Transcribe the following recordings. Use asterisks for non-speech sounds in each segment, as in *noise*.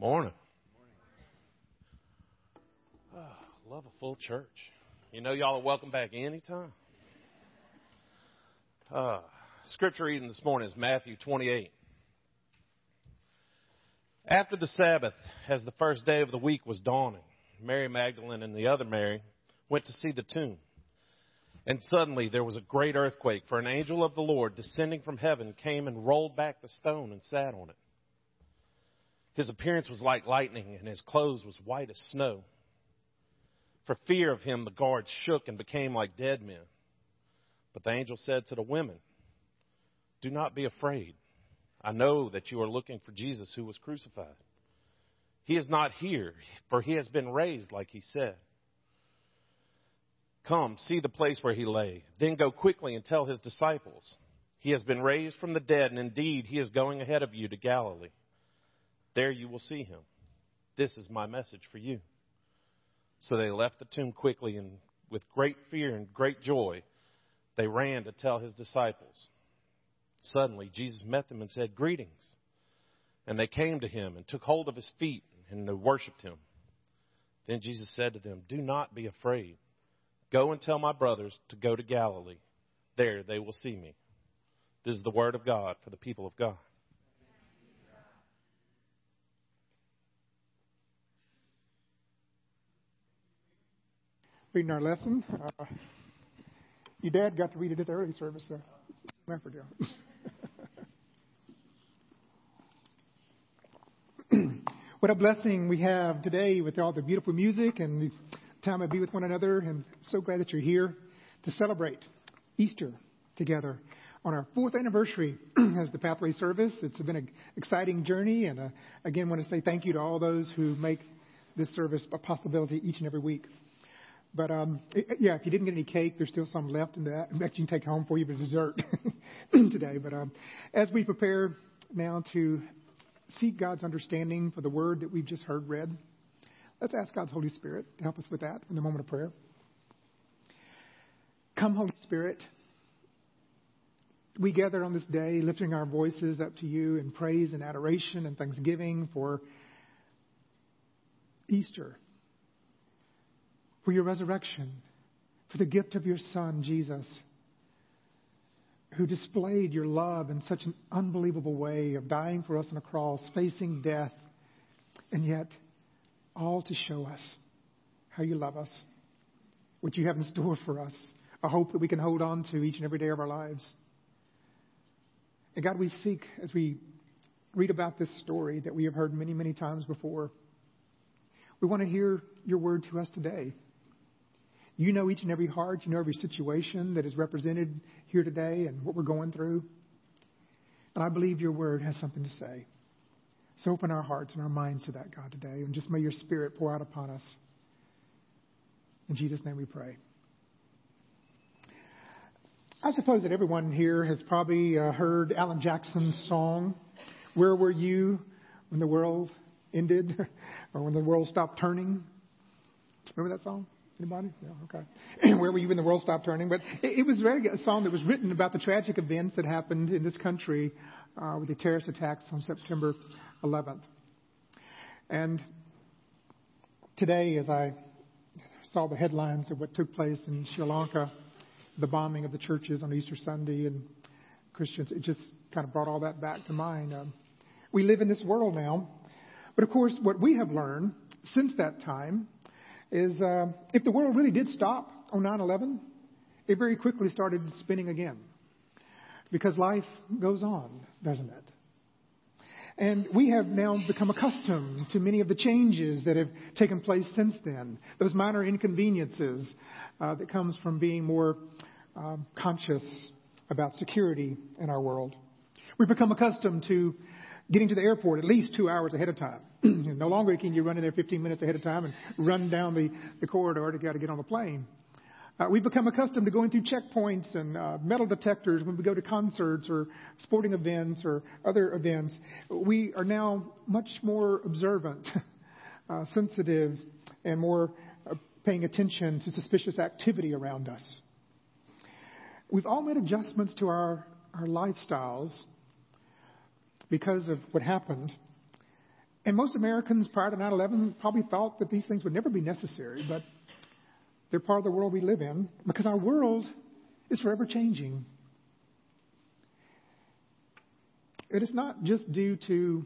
Morning. Oh, love a full church. You know, y'all are welcome back anytime. Uh, scripture reading this morning is Matthew 28. After the Sabbath, as the first day of the week was dawning, Mary Magdalene and the other Mary went to see the tomb. And suddenly there was a great earthquake, for an angel of the Lord descending from heaven came and rolled back the stone and sat on it. His appearance was like lightning, and his clothes was white as snow. For fear of him, the guards shook and became like dead men. But the angel said to the women, Do not be afraid. I know that you are looking for Jesus who was crucified. He is not here, for he has been raised, like he said. Come, see the place where he lay. Then go quickly and tell his disciples, He has been raised from the dead, and indeed he is going ahead of you to Galilee. There you will see him. This is my message for you. So they left the tomb quickly, and with great fear and great joy, they ran to tell his disciples. Suddenly, Jesus met them and said, Greetings. And they came to him and took hold of his feet and they worshiped him. Then Jesus said to them, Do not be afraid. Go and tell my brothers to go to Galilee. There they will see me. This is the word of God for the people of God. Reading our lesson. Uh, your dad got to read it at the early service, so *laughs* what a blessing we have today with all the beautiful music and the time to be with one another. And so glad that you're here to celebrate Easter together on our fourth anniversary *clears throat* as the Pathway Service. It's been an exciting journey, and uh, again, want to say thank you to all those who make this service a possibility each and every week. But um, yeah, if you didn't get any cake, there's still some left in that that you can take home for you for dessert *laughs* today. But um, as we prepare now to seek God's understanding for the word that we've just heard read, let's ask God's Holy Spirit to help us with that in the moment of prayer. Come, Holy Spirit. We gather on this day lifting our voices up to you in praise and adoration and thanksgiving for Easter for your resurrection, for the gift of your Son, Jesus, who displayed your love in such an unbelievable way of dying for us on a cross, facing death, and yet all to show us how you love us, what you have in store for us, a hope that we can hold on to each and every day of our lives. And God, we seek as we read about this story that we have heard many, many times before. We want to hear your word to us today. You know each and every heart. You know every situation that is represented here today and what we're going through. And I believe your word has something to say. So open our hearts and our minds to that, God, today. And just may your spirit pour out upon us. In Jesus' name we pray. I suppose that everyone here has probably uh, heard Alan Jackson's song, Where Were You When the World Ended? *laughs* or When the World Stopped Turning? Remember that song? Anybody? Yeah, okay. *clears throat* Where were you when the world stopped turning? But it, it was really a song that was written about the tragic events that happened in this country uh, with the terrorist attacks on September 11th. And today, as I saw the headlines of what took place in Sri Lanka, the bombing of the churches on Easter Sunday and Christians, it just kind of brought all that back to mind. Um, we live in this world now. But of course, what we have learned since that time is uh, if the world really did stop on 9 11, it very quickly started spinning again. Because life goes on, doesn't it? And we have now become accustomed to many of the changes that have taken place since then. Those minor inconveniences uh, that comes from being more um, conscious about security in our world. We've become accustomed to getting to the airport at least two hours ahead of time. *clears throat* no longer can you run in there 15 minutes ahead of time and run down the, the corridor to, to get on the plane. Uh, we've become accustomed to going through checkpoints and uh, metal detectors when we go to concerts or sporting events or other events. We are now much more observant, *laughs* uh, sensitive, and more uh, paying attention to suspicious activity around us. We've all made adjustments to our, our lifestyles because of what happened. And most Americans prior to 9 11 probably thought that these things would never be necessary, but they're part of the world we live in because our world is forever changing. It is not just due to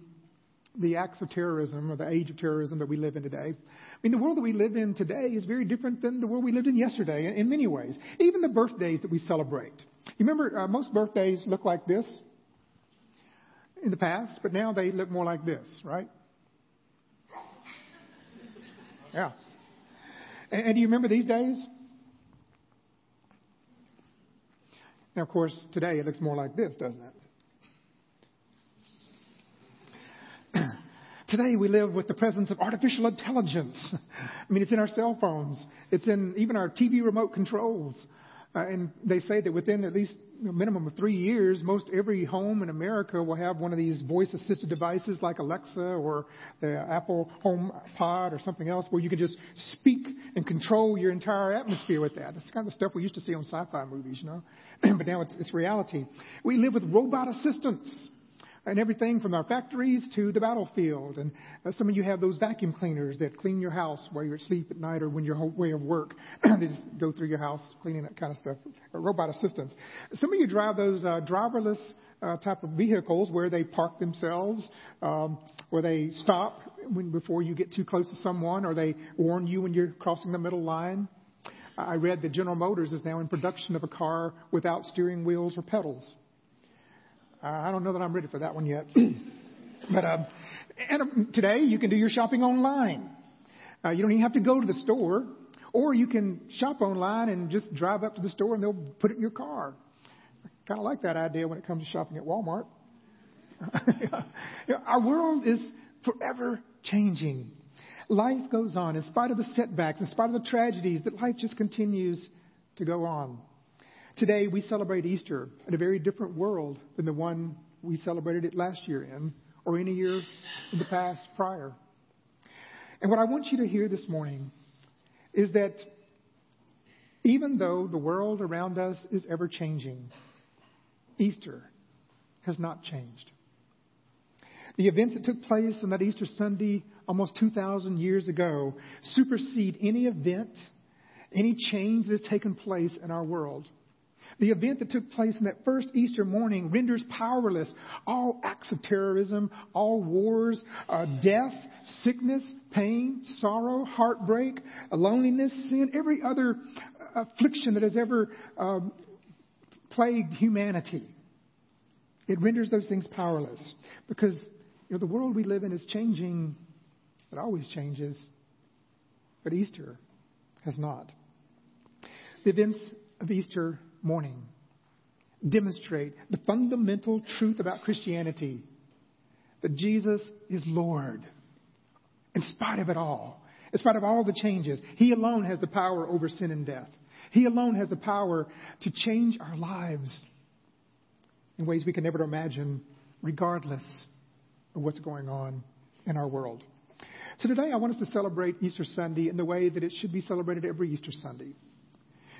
the acts of terrorism or the age of terrorism that we live in today. I mean, the world that we live in today is very different than the world we lived in yesterday in, many ways. Even the birthdays that we celebrate. You remember, uh, most birthdays look like this in the past, but now they look more like this, right? Yeah. And, and do you remember these days? Now, of course, today it looks more like this, doesn't it? *clears throat* Today we live with the presence of artificial intelligence. *laughs* I mean, it's in our cell phones. It's in even our TV remote controls. Uh, and they say that within at least a minimum of three years, most every home in America will have one of these voice assisted devices like Alexa or the Apple Home Pod or something else where you can just speak and control your entire atmosphere with that. It's kind of the stuff we used to see on sci fi movies, you know. *clears throat* but now it's, it's reality. We live with robot assistants and everything from our factories to the battlefield. And uh, some of you have those vacuum cleaners that clean your house while you're asleep at night or when you're away of work. *clears throat* they just go through your house cleaning that kind of stuff. Uh, robot assistants. Some of you drive those uh, driverless uh, type of vehicles where they park themselves, um, where they stop when, before you get too close to someone, or they warn you when you're crossing the middle line. I read that General Motors is now in production of a car without steering wheels or pedals. I don't know that I'm ready for that one yet. *clears throat* but um, and um, today you can do your shopping online. Uh, you don't even have to go to the store, or you can shop online and just drive up to the store and they'll put it in your car. I kind of like that idea when it comes to shopping at Walmart. *laughs* Our world is forever changing. Life goes on in spite of the setbacks, in spite of the tragedies, that life just continues to go on. Today, we celebrate Easter in a very different world than the one we celebrated it last year in, or any year in the past prior. And what I want you to hear this morning is that even though the world around us is ever changing, Easter has not changed. The events that took place on that Easter Sunday almost 2,000 years ago supersede any event, any change that has taken place in our world. The event that took place in that first Easter morning renders powerless all acts of terrorism, all wars, uh, death, sickness, pain, sorrow, heartbreak, loneliness, sin, every other affliction that has ever um, plagued humanity. It renders those things powerless because you know, the world we live in is changing. It always changes. But Easter has not. The events of Easter morning demonstrate the fundamental truth about Christianity that Jesus is Lord. In spite of it all, in spite of all the changes, He alone has the power over sin and death. He alone has the power to change our lives in ways we can never imagine, regardless of what's going on in our world. So today I want us to celebrate Easter Sunday in the way that it should be celebrated every Easter Sunday.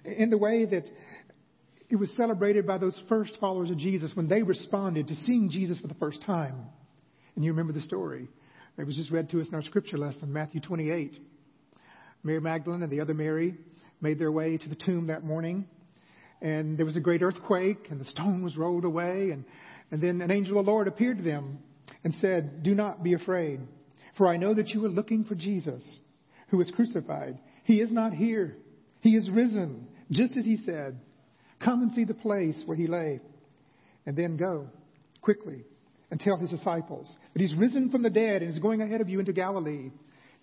In the way that it was celebrated by those first followers of Jesus when they responded to seeing Jesus for the first time. And you remember the story. It was just read to us in our scripture lesson, Matthew 28. Mary Magdalene and the other Mary made their way to the tomb that morning. And there was a great earthquake, and the stone was rolled away. And, and then an angel of the Lord appeared to them and said, Do not be afraid, for I know that you are looking for Jesus, who was crucified. He is not here, he is risen, just as he said. Come and see the place where he lay, and then go quickly and tell his disciples that he's risen from the dead and is going ahead of you into Galilee,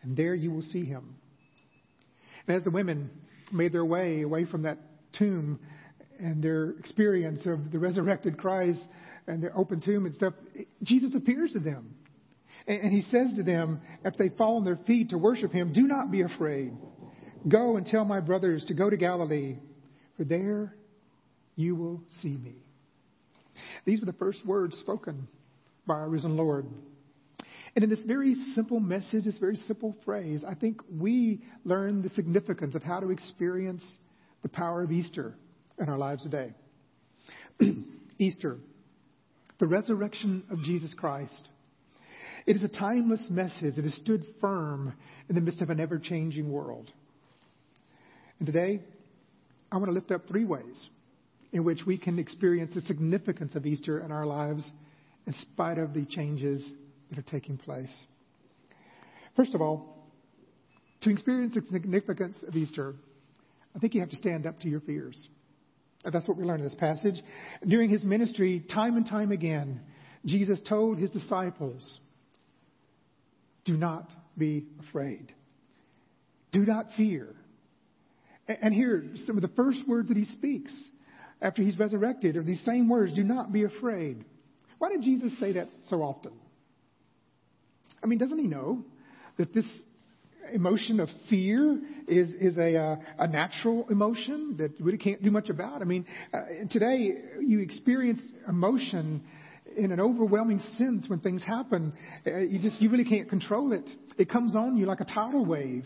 and there you will see him. And as the women made their way away from that tomb and their experience of the resurrected Christ and the open tomb and stuff, Jesus appears to them. And he says to them, after they fall on their feet to worship him, Do not be afraid. Go and tell my brothers to go to Galilee, for there you will see me. These were the first words spoken by our risen Lord. And in this very simple message, this very simple phrase, I think we learn the significance of how to experience the power of Easter in our lives today. *clears throat* Easter, the resurrection of Jesus Christ. It is a timeless message that has stood firm in the midst of an ever changing world. And today, I want to lift up three ways in which we can experience the significance of Easter in our lives in spite of the changes that are taking place. First of all, to experience the significance of Easter, I think you have to stand up to your fears. That's what we learn in this passage. During his ministry, time and time again, Jesus told his disciples, Do not be afraid. Do not fear. And here, some of the first words that he speaks after he's resurrected are these same words do not be afraid. Why did Jesus say that so often? I mean, doesn't he know that this emotion of fear is, is a, uh, a natural emotion that you really can't do much about? I mean, uh, today you experience emotion in an overwhelming sense when things happen. Uh, you just, you really can't control it. It comes on you like a tidal wave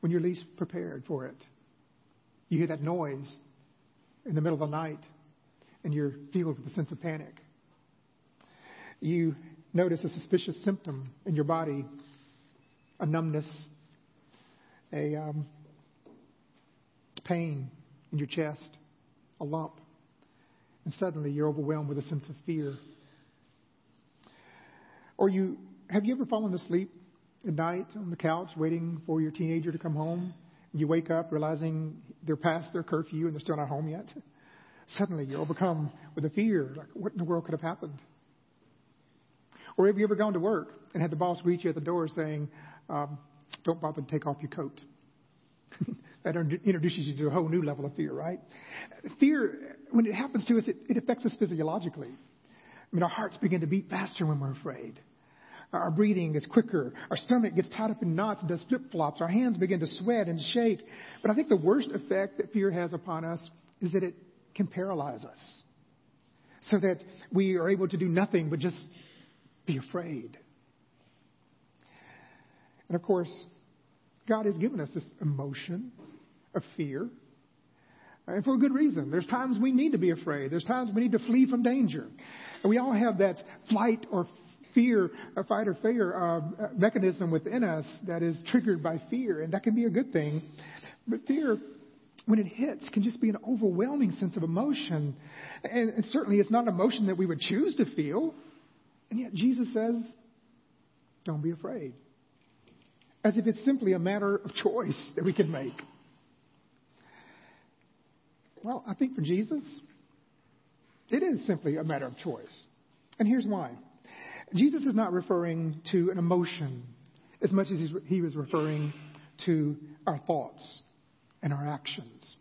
when you're least prepared for it. You hear that noise in the middle of the night and you're filled with a sense of panic. You notice a suspicious symptom in your body, a numbness, a um, pain in your chest, a lump, and suddenly you're overwhelmed with a sense of fear. Or you have you ever fallen asleep at night on the couch waiting for your teenager to come home? And you wake up realizing they're past their curfew and they're still not home yet. Suddenly you're overcome with a fear, like what in the world could have happened? Or have you ever gone to work and had the boss greet you at the door saying, um, don't bother to take off your coat? *laughs* that introduces you to a whole new level of fear, right? Fear, when it happens to us, it, it affects us physiologically. I mean, our hearts begin to beat faster when we're afraid. Our breathing is quicker. Our stomach gets tied up in knots does flip flops. Our hands begin to sweat and shake. But I think the worst effect that fear has upon us is that it can paralyze us so that we are able to do nothing but just be afraid. And of course, God has given us this emotion of fear. Uh, and for a good reason. There's times we need to be afraid. There's times we need to flee from danger. And we all have that flight or fear, a fight or fear uh, mechanism within us that is triggered by fear. And that can be a good thing. But fear when it hits, can just be an overwhelming sense of emotion. And, and certainly it's not an emotion that we would choose to feel. And yet Jesus says, don't be afraid. As if it's simply a matter of choice that we can make. Well, I think for Jesus, it is simply a matter of choice. And here's why. Jesus is not referring to an emotion as much as he was referring to our thoughts and our actions.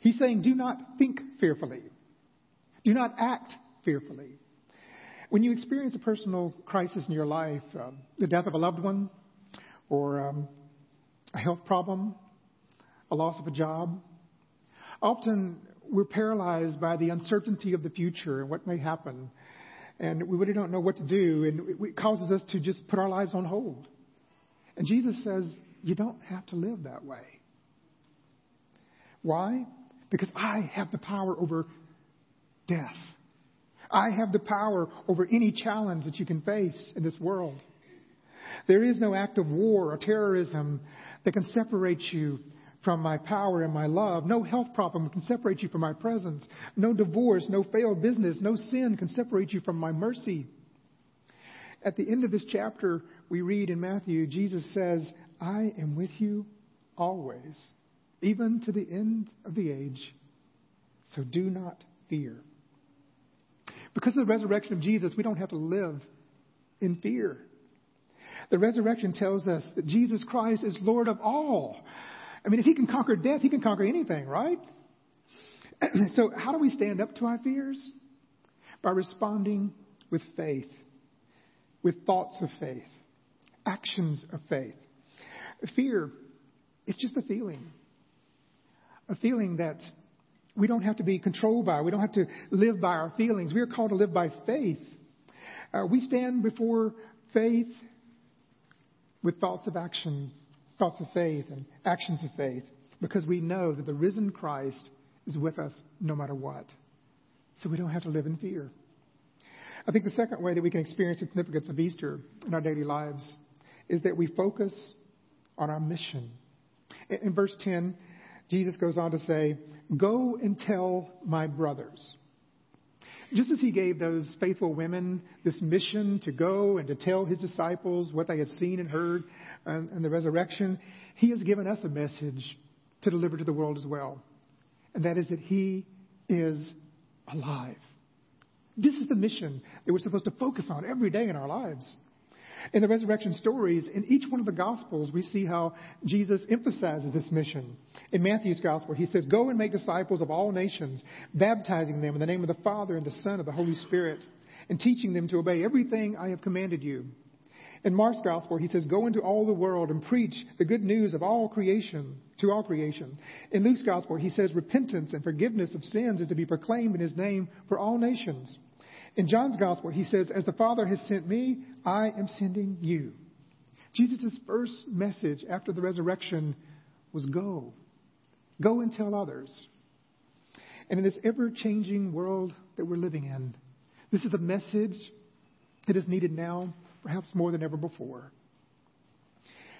He's saying, do not think fearfully. Do not act fearfully. When you experience a personal crisis in your life, um, the death of a loved one, or um, a health problem, a loss of a job, often we're paralyzed by the uncertainty of the future and what may happen. And we really don't know what to do, and it causes us to just put our lives on hold. And Jesus says, you don't have to live that way. Why? Because I have the power over death. I have the power over any challenge that you can face in this world. There is no act of war or terrorism that can separate you from my power and my love. No health problem can separate you from my presence. No divorce, no failed business, no sin can separate you from my mercy. At the end of this chapter, we read in Matthew, Jesus says, I am with you always even to the end of the age. So do not fear. Because of the resurrection of Jesus, we don't have to live in fear. The resurrection tells us that Jesus Christ is Lord of all. I mean, if he can conquer death, he can conquer anything, right? *clears throat* so, how do we stand up to our fears? By responding with faith, with thoughts of faith, actions of faith. Fear is just a feeling a feeling that we don't have to be controlled by. We don't have to live by our feelings. We are called to live by faith. Uh, we stand before faith with thoughts of action, thoughts of faith and actions of faith, because we know that the risen Christ is with us no matter what. So we don't have to live in fear. I think the second way that we can experience the significance of Easter in our daily lives is that we focus on our mission. In verse 10, Jesus goes on to say, Go and tell my brothers. Just as he gave those faithful women this mission to go and to tell his disciples what they had seen and heard in the resurrection, he has given us a message to deliver to the world as well. And that is that he is alive. This is the mission that we're supposed to focus on every day in our lives. In the resurrection stories, in each one of the Gospels, we see how Jesus emphasizes this mission. In Matthew's Gospel, he says, Go and make disciples of all nations, baptizing them in the name of the Father and the Son and the Holy Spirit, and teaching them to obey everything I have commanded you. In Mark's Gospel, he says, Go into all the world and preach the good news of all creation, to all creation. In Luke's Gospel, he says, Repentance and forgiveness of sins is to be proclaimed in his name for all nations. In John's gospel, he says, As the Father has sent me, I am sending you. Jesus' first message after the resurrection was go. Go and tell others. And in this ever changing world that we're living in, this is a message that is needed now, perhaps more than ever before.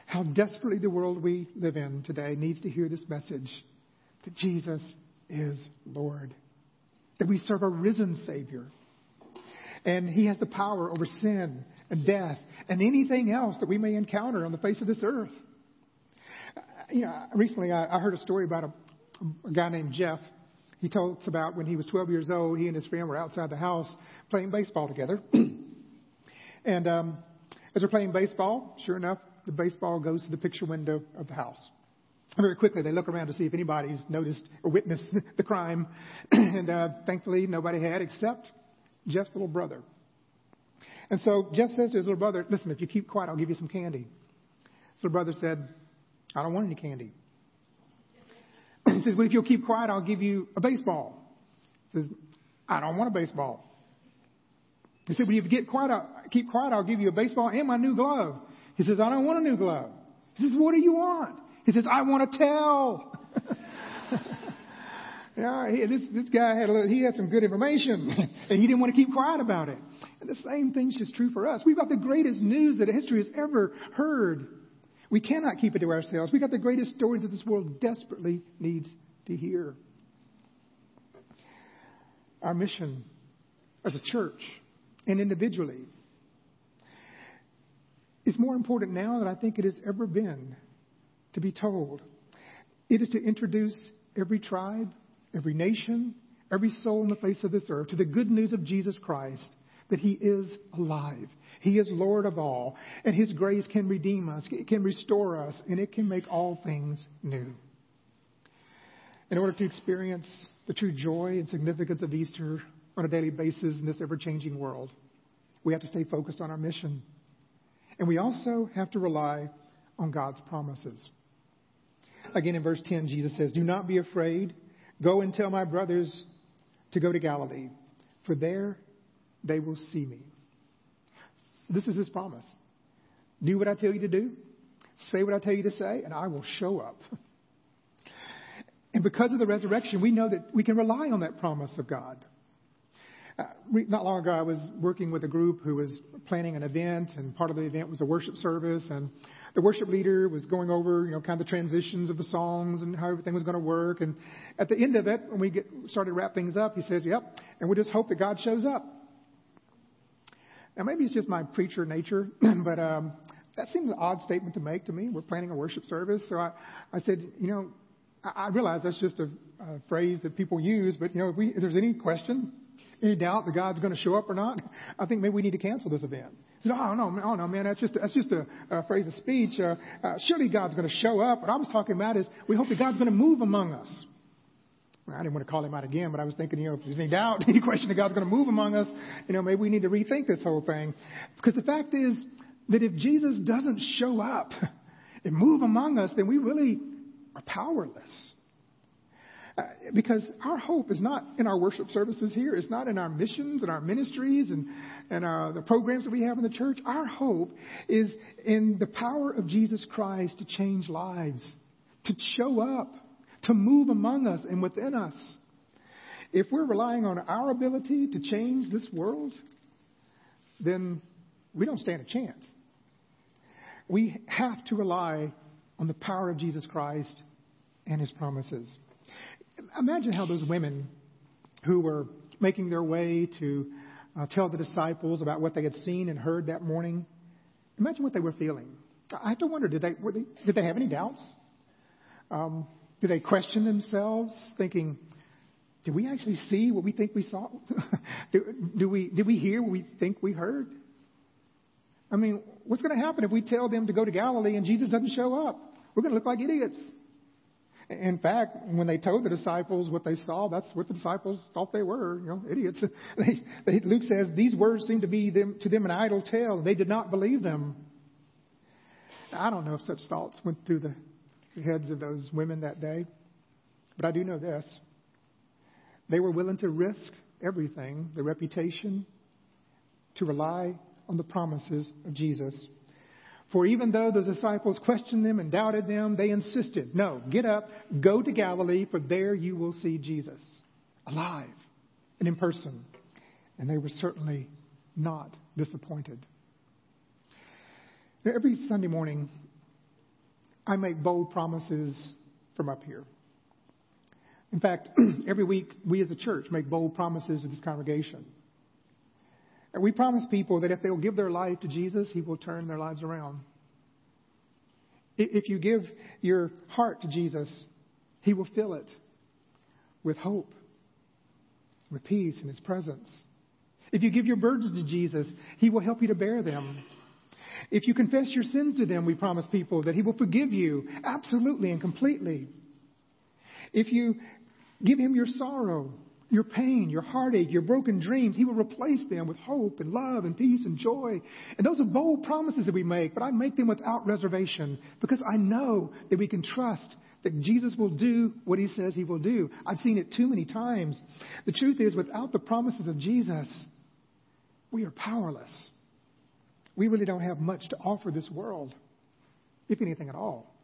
How desperately the world we live in today needs to hear this message that Jesus is Lord, that we serve a risen Savior and He has the power over sin and death and anything else that we may encounter on the face of this earth. You know, recently I, I heard a story about a, a guy named Jeff. He told us about when he was 12 years old, he and his friend were outside the house playing baseball together. *clears throat* and um, as they're playing baseball, sure enough, the baseball goes to the picture window of the house. Very quickly, they look around to see if anybody's noticed or witnessed *laughs* the crime. *clears throat* and uh, thankfully, nobody had, except Jeff's little brother. And so Jeff says to his little brother, Listen, if you keep quiet, I'll give you some candy. His little brother said, I don't want any candy. *clears throat* he says, Well, if you'll keep quiet, I'll give you a baseball. He says, I don't want a baseball. He said, Well, if you get quiet, I'll, keep quiet, I'll give you a baseball and my new glove. He says, I don't want a new glove. He says, What do you want? He says, I want to tell. *laughs* Yeah, he, this, this guy had a little, he had some good information, *laughs* and he didn't want to keep quiet about it. And the same thing's just true for us. We've got the greatest news that history has ever heard. We cannot keep it to ourselves. We've got the greatest story that this world desperately needs to hear. Our mission as a church and individually It's more important now than I think it has ever been to be told. It is to introduce every tribe, every nation, every soul on the face of this earth to the good news of Jesus Christ that He is alive. He is Lord of all, and His grace can redeem us, it can restore us, and it can make all things new. In order to experience the true joy and significance of Easter on a daily basis in this ever changing world, we have to stay focused on our mission. And we also have to rely on God's promises. Again, in verse 10, Jesus says, Do not be afraid. Go and tell my brothers to go to Galilee, for there they will see me. This is his promise. Do what I tell you to do, say what I tell you to say, and I will show up. And because of the resurrection, we know that we can rely on that promise of God. Uh, not long ago, I was working with a group who was planning an event, and part of the event was a worship service. And the worship leader was going over, you know, kind of the transitions of the songs and how everything was going to work. And at the end of it, when we get, started to wrap things up, he says, "Yep," and we just hope that God shows up. Now, maybe it's just my preacher nature, *clears throat* but um, that seems an odd statement to make to me. We're planning a worship service, so I, I said, you know, I, I realize that's just a, a phrase that people use, but you know, if, we, if there's any question, any doubt that God's going to show up or not, I think maybe we need to cancel this event. He said, oh, no, oh, no, man, that's just, that's just a, a phrase of speech. Uh, uh, surely God's going to show up. What I was talking about is we hope that God's going to move among us. I didn't want to call him out again, but I was thinking, you know, if there's any doubt, *laughs* any question that God's going to move among us, you know, maybe we need to rethink this whole thing. Because the fact is that if Jesus doesn't show up *laughs* and move among us, then we really are powerless. Uh, because our hope is not in our worship services here. It's not in our missions and our ministries and, and our, the programs that we have in the church. Our hope is in the power of Jesus Christ to change lives, to show up, to move among us and within us. If we're relying on our ability to change this world, then we don't stand a chance. We have to rely on the power of Jesus Christ and his promises. Imagine how those women who were making their way to uh, tell the disciples about what they had seen and heard that morning, imagine what they were feeling. I have to wonder, did they, they did they have any doubts? Um, did they question themselves, thinking, did we actually see what we think we saw? *laughs* do, do we, did we hear what we think we heard? I mean, what's going to happen if we tell them to go to Galilee and Jesus doesn't show up? We're going to look like idiots. In fact, when they told the disciples what they saw, that's what the disciples thought they were, you know, idiots. *laughs* They, they, Luke says these words seemed to be them, to them an idle tale. They did not believe them. I don't know if such thoughts went through the heads of those women that day, but I do know this. They were willing to risk everything, their reputation, to rely on the promises of Jesus. For even though the disciples questioned them and doubted them, they insisted, No, get up, go to Galilee, for there you will see Jesus, alive and in person. And they were certainly not disappointed. Every Sunday morning, I make bold promises from up here. In fact, *clears throat* every week we as a church make bold promises to this congregation. And we promise people that if they will give their life to Jesus, He will turn their lives around. If you give your heart to Jesus, He will fill it with hope, with peace in His presence. If you give your burdens to Jesus, He will help you to bear them. If you confess your sins to them, we promise people that He will forgive you absolutely and completely. If you give Him your sorrow, your pain, your heartache, your broken dreams, He will replace them with hope and love and peace and joy. And those are bold promises that we make, but I make them without reservation because I know that we can trust that Jesus will do what He says He will do. I've seen it too many times. The truth is, without the promises of Jesus, we are powerless. We really don't have much to offer this world, if anything at all.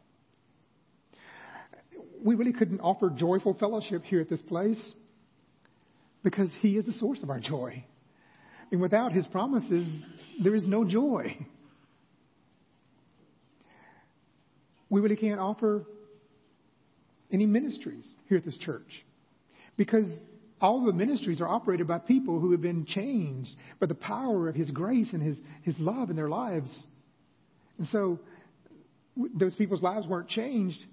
We really couldn't offer joyful fellowship here at this place because He is the source of our joy. And without His promises, there is no joy. We really can't offer any ministries here at this church because all the ministries are operated by people who have been changed by the power of His grace and His, His love in their lives. And so, those people's lives weren't changed,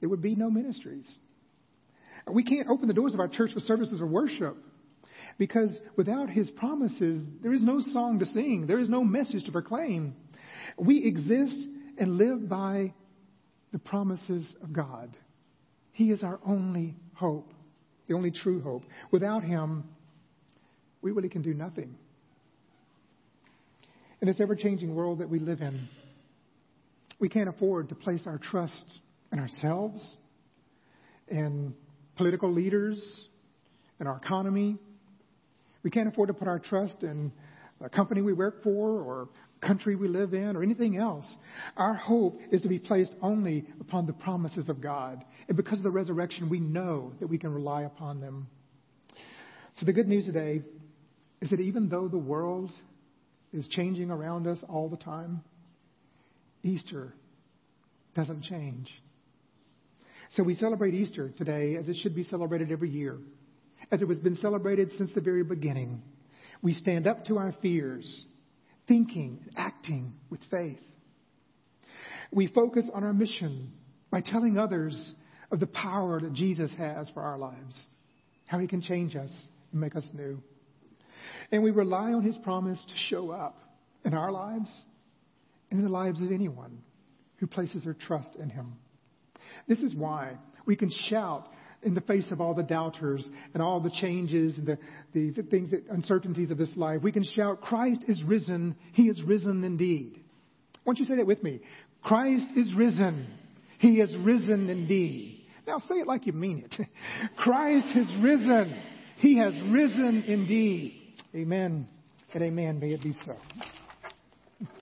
there would be no ministries. We can't open the doors of our church with services of worship because without His promises, there is no song to sing, there is no message to proclaim. We exist and live by the promises of God. He is our only hope, the only true hope. Without Him, we really can do nothing. In this ever changing world that we live in, we can't afford to place our trust in ourselves, in political leaders, in our economy, we can't afford to put our trust in a company we work for or country we live in or anything else. Our hope is to be placed only upon the promises of God. And because of the resurrection, we know that we can rely upon them. So the good news today is that even though the world is changing around us all the time, Easter doesn't change. So we celebrate Easter today as it should be celebrated every year as it has been celebrated since the very beginning. We stand up to our fears, thinking, and acting with faith. We focus on our mission by telling others of the power that Jesus has for our lives, how he can change us and make us new. And we rely on his promise to show up in our lives and in the lives of anyone who places their trust in him. This is why we can shout in the face of all the doubters and all the changes and the, the, the things, that, uncertainties of this life, we can shout, Christ is risen. He is risen indeed. Why don't you say that with me? Christ is risen. He is risen indeed. Now say it like you mean it. *laughs* Christ has risen. He has risen indeed. Amen and amen. May it be so.